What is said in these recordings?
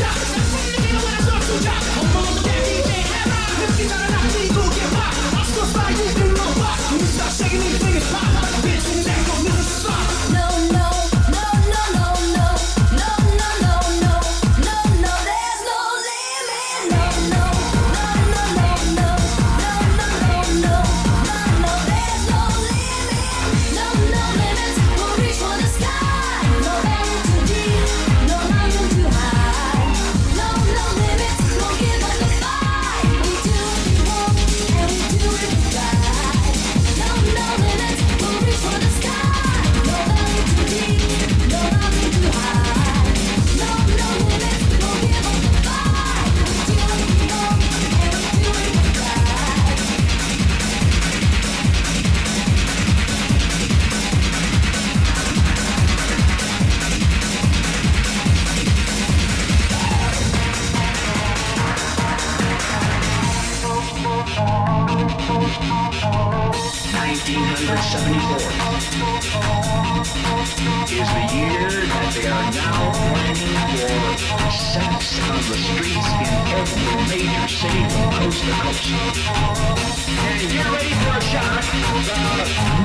Shut on the streets in every major city from coast to coast. And get ready for a shot The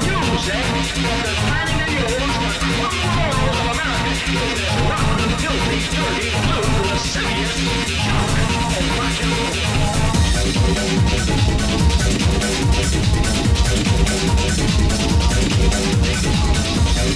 music eh? that is turning the news the world of America in this rotten, filthy, dirty, blue, lascivious junk rock and roll.